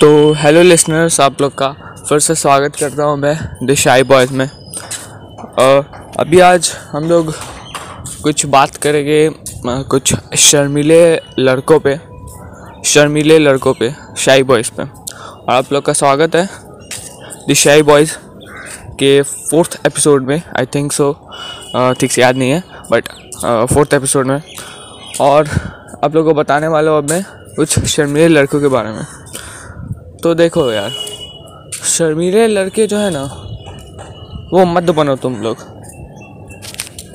तो hello listeners आप लोग का फिर से स्वागत करता हूँ मैं द बॉयज़ में। अ, अभी आज हम लोग कुछ बात करेंगे कुछ शर्मीले लड़कों पे शर्मीले लड़कों पे शाई बॉयज़ पे। और आप लोग का स्वागत है द शाई बॉयज़ के फोर्थ एपिसोड में। आई थिंक सो ठीक से याद नहीं है बट फोर्थ एपिसोड में। और आप लोगों को बताने वाला हूँ अब मैं कुछ शर्मीले लड़कों के बारे में। तो देखो यार, शर्मीले लड़के जो है ना, वो मत बनो तुम लोग।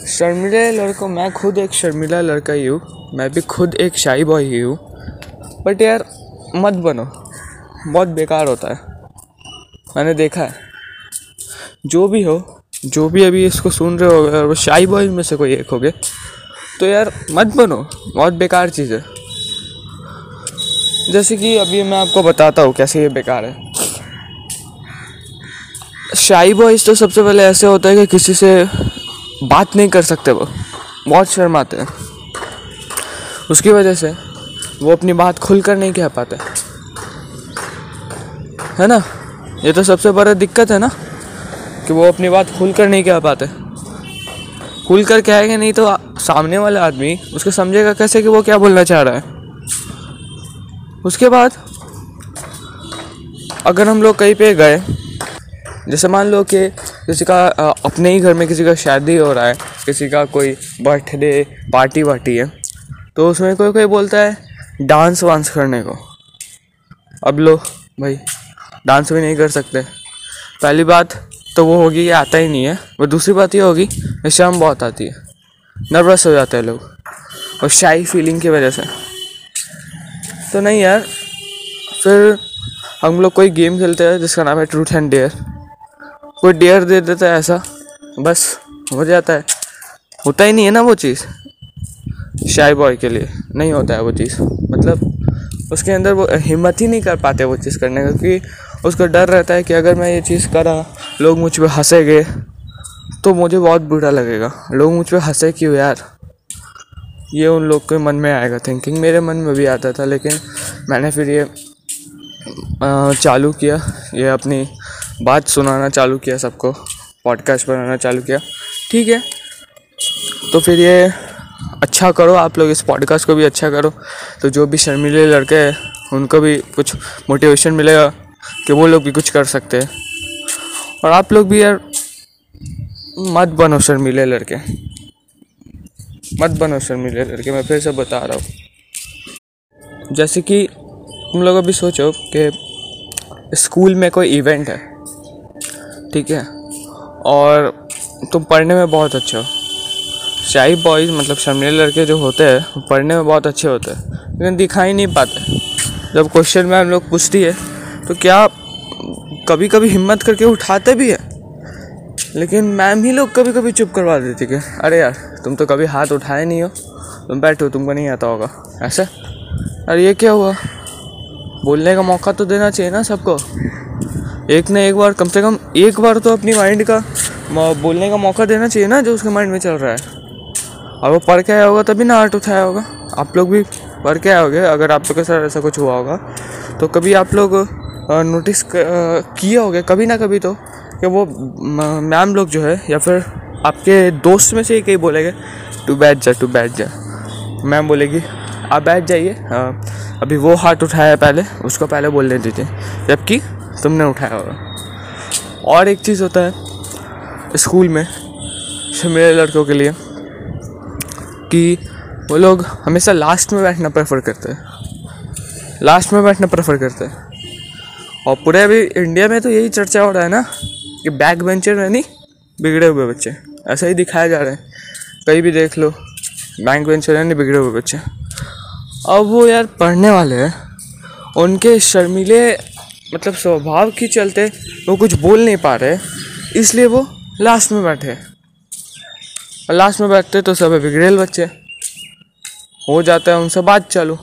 शर्मीले लड़कों, मैं खुद एक शर्मीला लड़का ही हूँ, मैं भी खुद एक शाही बॉय ही हूँ। बट यार, मत बनो, बहुत बेकार होता है। मैंने देखा है। जो भी हो, जो भी अभी इसको सुन रहे हो अगर वो शाही बॉय में से कोई एक होगे तो यार मत बनो, बहुत बेकार चीज़ है। जैसे कि अभी मैं आपको बताता हूँ कैसे ये बेकार है। शाही बॉयज़ तो सबसे पहले ऐसे होता है कि किसी से बात नहीं कर सकते वो, बहुत शर्माते हैं। उसकी वजह से वो अपनी बात खुल कर नहीं कह पाते। है ना? ये तो सबसे बड़ा दिक्कत है ना, कि वो अपनी बात खुल कर नहीं कह पाते। खुल कर कहेंगे नहीं तो सामने वाला आदमी उसको समझेगा कैसे कि वो क्या बोलना चाह रहा है। उसके बाद, अगर हम लोग कहीं पे गए, जैसे मान लो कि किसी का अपने ही घर में किसी का शादी हो रहा है, किसी का कोई बर्थडे पार्टी वार्टी है तो उसमें कोई कोई बोलता है डांस वांस करने को। अब लो, भाई डांस भी नहीं कर सकते। पहली बात तो वो होगी, ये आता ही नहीं है। वो दूसरी बात ये होगी शर्म बहुत आती है। नर्वस हो जाते हैं लोग। और शाई फीलिंग की वजह से। तो नहीं यार, फिर हम लोग कोई गेम खेलते हैं जिसका नाम है ट्रूथ एंड डेयर कोई डेयर दे देता है ऐसा, बस, हो जाता है। होता ही नहीं है ना वो चीज़। शाई बॉय के लिए नहीं होता है वो चीज़। मतलब उसके अंदर वो हिम्मत ही नहीं कर पाते वो चीज़ करने का, क्योंकि उसको डर रहता है कि अगर मैं ये चीज़ करा, लोग मुझ पर हंसेंगे तो मुझे बहुत बुरा लगेगा। लोग मुझ पर हंसे क्यों यार? ये उन लोग के मन में आएगा थिंकिंग मेरे मन में भी आता था, लेकिन मैंने फिर ये चालू किया। ये अपनी बात सुनाना चालू किया सबको पॉडकास्ट बनाना चालू किया। ठीक है। तो फिर ये अच्छा करो, आप लोग इस पॉडकास्ट को भी अच्छा करो। तो जो भी शर्मीले लड़के हैं, उनको भी कुछ मोटिवेशन मिलेगा कि वो लोग भी कुछ कर सकते हैं। और आप लोग भी यार, मत बनो शर्मीले लड़के। मत बनो शर्मीले लड़के, मैं फिर से बता रहा हूँ। जैसे कि तुम लोग अभी सोचो कि स्कूल में कोई इवेंट है, ठीक है? और तुम पढ़ने में बहुत अच्छे हो। शाही बॉयज़ मतलब शर्मीले लड़के जो होते हैं पढ़ने में बहुत अच्छे होते हैं। लेकिन दिखाई नहीं पाते। जब क्वेश्चन में हम लोग पूछती है तो क्या कभी कभी हिम्मत करके उठाते भी है? लेकिन मैम ही लोग कभी कभी चुप करवा देती कि, अरे यार तुम तो कभी हाथ उठाए नहीं हो। तुम बैठो, तुमको नहीं आता होगा। ऐसे? अरे ये क्या हुआ? बोलने का मौका तो देना चाहिए ना सबको। एक ना एक बार, कम से कम एक बार तो अपनी माइंड का बोलने का मौका देना चाहिए ना जो उसके माइंड में चल रहा है। और वो पढ़ के आया होगा तभी ना हाथ उठाया होगा। आप लोग भी पढ़ के आए होगे, अगर आप लोग के साथ ऐसा कुछ हुआ होगा। तो कभी आप लोग नोटिस किए होगे, कभी ना कभी तो कि वो मैम लोग जो है, या फिर आपके दोस्त में से ही कहीं बोलेंगे तू बैठ जा तू बैठ जा। मैम बोलेगी आप बैठ जाइए। हाँ, अभी वो हाथ उठाया पहले उसको पहले बोलने दीजिए जबकि तुमने उठाया होगा। और एक चीज़ होता है स्कूल में मेरे लड़कों के लिए कि वो लोग हमेशा लास्ट में बैठना प्रेफर करते हैं। लास्ट में बैठना प्रेफर करते हैं। और पूरे अभी इंडिया में तो यही चर्चा हो रहा है ना कि बैक बेंचर में नहीं बिगड़े हुए बच्चे। ऐसा ही दिखाया जा रहा है। कहीं भी देख लो बैंक बेंचर है नहीं बिगड़े हुए बच्चे। अब वो यार पढ़ने वाले हैं। उनके शर्मीले मतलब स्वभाव के चलते वो कुछ बोल नहीं पा रहे। इसलिए वो लास्ट में बैठे और लास्ट में बैठते तो सब बिगड़ेल बच्चे। हो जाता है उनसे बात चालू।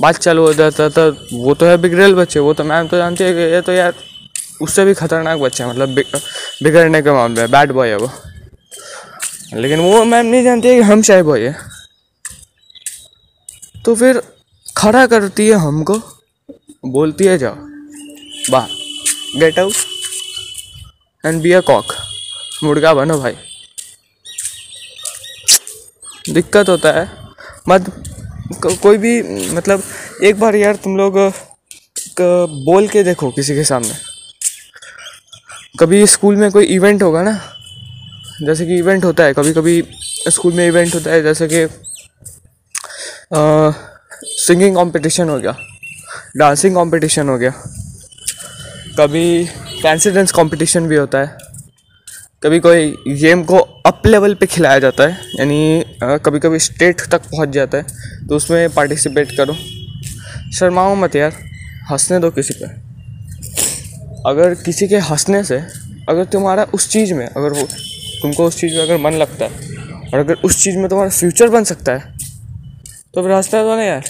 बात चालू हो जाता है तो वो तो है बिगड़ेल बच्चे। वो तो मैम तो जानती है कि ये तो यार, उससे भी खतरनाक बच्चा है मतलब बिगड़ने के मामले में बैड बॉय है वो। लेकिन वो मैम नहीं जानती है कि हम शाही बॉय है। तो फिर खड़ा करती है हमको। बोलती है जाओ बाहर get out and be a cock मुर्गा बनो भाई। दिक्कत होता है। मत को, कोई भी मतलब एक बार यार तुम लोग बोल के देखो किसी के सामने। कभी स्कूल में कोई इवेंट होगा ना जैसे कि इवेंट होता है कभी कभी स्कूल में इवेंट होता है, जैसे कि सिंगिंग कंपटीशन हो गया डांसिंग कंपटीशन हो गया, कभी फैंसी डांस कंपटीशन भी होता है, कभी कोई गेम को अप लेवल पे खिलाया जाता है, यानी कभी कभी स्टेट तक पहुँच जाता है तो उसमें पार्टिसिपेट करो। शर्माओ मत यार, हंसने दो किसी पे। अगर किसी के हंसने से, अगर तुम्हारा उस चीज़ में, अगर वो तुमको उस चीज़ में अगर मन लगता है और अगर उस चीज़ में तुम्हारा फ्यूचर बन सकता है तो फिर हंसता तो ना यार।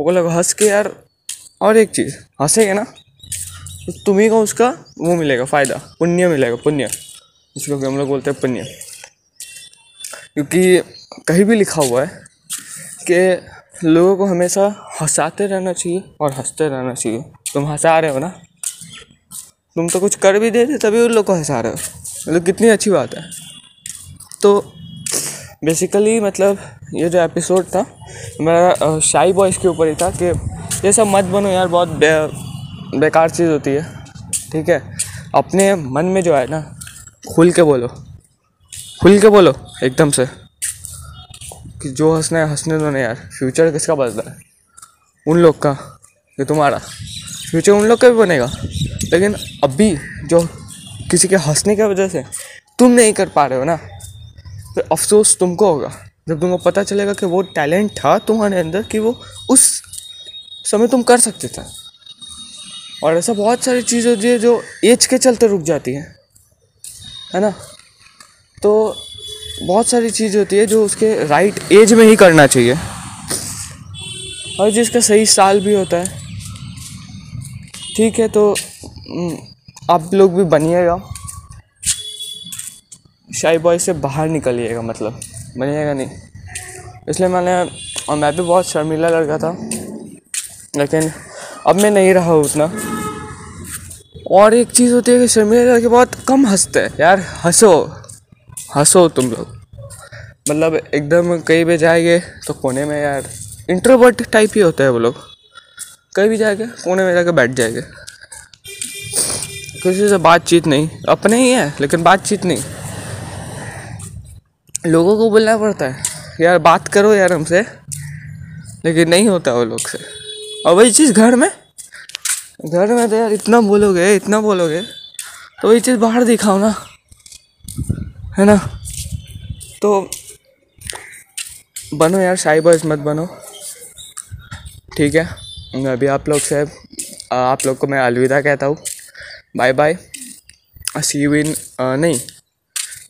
वो लोग हंस के यार, और एक चीज़, हंसेगे ना तो तुम्ही को उसका वो मिलेगा, फ़ायदा, पुण्य मिलेगा, पुण्य। जिसको हम लोग बोलते हैं पुण्य। क्योंकि कहीं भी लिखा हुआ है कि लोगों को हमेशा हंसाते रहना चाहिए और हँसते रहना चाहिए। तुम हंसा रहे हो ना? तुम तो कुछ कर भी दे रहे तभी उन लोग को हंसा रहे हो। मतलब कितनी अच्छी बात है। तो बेसिकली मतलब ये जो एपिसोड था मेरा शाई बॉयज़ के ऊपर ही था कि ये सब मत बनो यार बहुत बे, बेकार चीज़ होती है। ठीक है? अपने मन में जो है ना खुल के बोलो। खुल के बोलो एकदम से। कि जो हंसना है हंसने दो ना यार। फ्यूचर किसका बदला है? उन लोग का कि तुम्हारा। फ्यूचर उन लोग का भी बनेगा। लेकिन अभी जो किसी के हंसने की वजह से तुम नहीं कर पा रहे हो ना? तो अफसोस तुमको होगा। जब तुमको पता चलेगा कि वो टैलेंट था तुम्हारे अंदर कि वो उस समय तुम कर सकते थे। और ऐसा बहुत सारी चीज़ होती है जो एज के चलते रुक जाती है। है ना? तो बहुत सारी चीज़ होती है जो उसके राइट एज में ही करना चाहिए। और जिसका सही साल भी होता है। ठीक है तो हम्म, आप लोग भी बनिएगा। शाई बॉय से बाहर निकलिएगा मतलब। बनिएगा नहीं। इसलिए मैंने, और मैं भी बहुत शर्मीला लड़का था। लेकिन अब मैं नहीं रहा हूँ उतना। और एक चीज़ होती है कि शर्मीले लड़के बहुत कम हँसते हैं। यार, हंसो। हंसो तुम लोग। मतलब एकदम कहीं भी जाएँगे तो कोने में यार इंट्रोवर्ट टाइप ही होता है वो लोग। कहीं भी जाएँगे, कोने में जाके बैठ जाएँगे। किसी से बातचीत नहीं। अपने ही है, लेकिन बातचीत नहीं। लोगों को बोलना पड़ता है। यार, बात करो यार हमसे। लेकिन नहीं होता वो लोग से। और वही चीज़ घर में? घर में तो यार इतना बोलोगे इतना बोलोगे तो वही चीज़ बाहर दिखाओ ना। है ना? तो बनो यार बॉयज़ मत बनो। ठीक है? अभी आप लोग से, आप लोग को मैं अलविदा कहता हूँ। Bye bye see you in नहीं.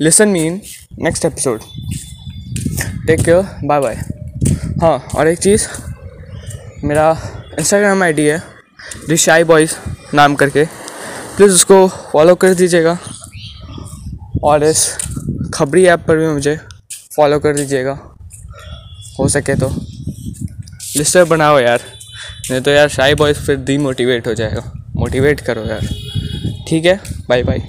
Listen me in next episode take care bye bye हाँ और एक चीज़, मेरा इंस्टाग्राम आईडी है रिशाई बॉयज़ नाम करके. प्लीज़ उसको फॉलो कर दीजिएगा. और इस खबरी ऐप पर भी मुझे फॉलो कर दीजिएगा. हो सके तो. लिस्टर बनाओ यार. नहीं तो यार शाई बॉयज़ फिर डीमोटिवेट हो जाएगा. मोटिवेट करो यार. ठीक है? Bye bye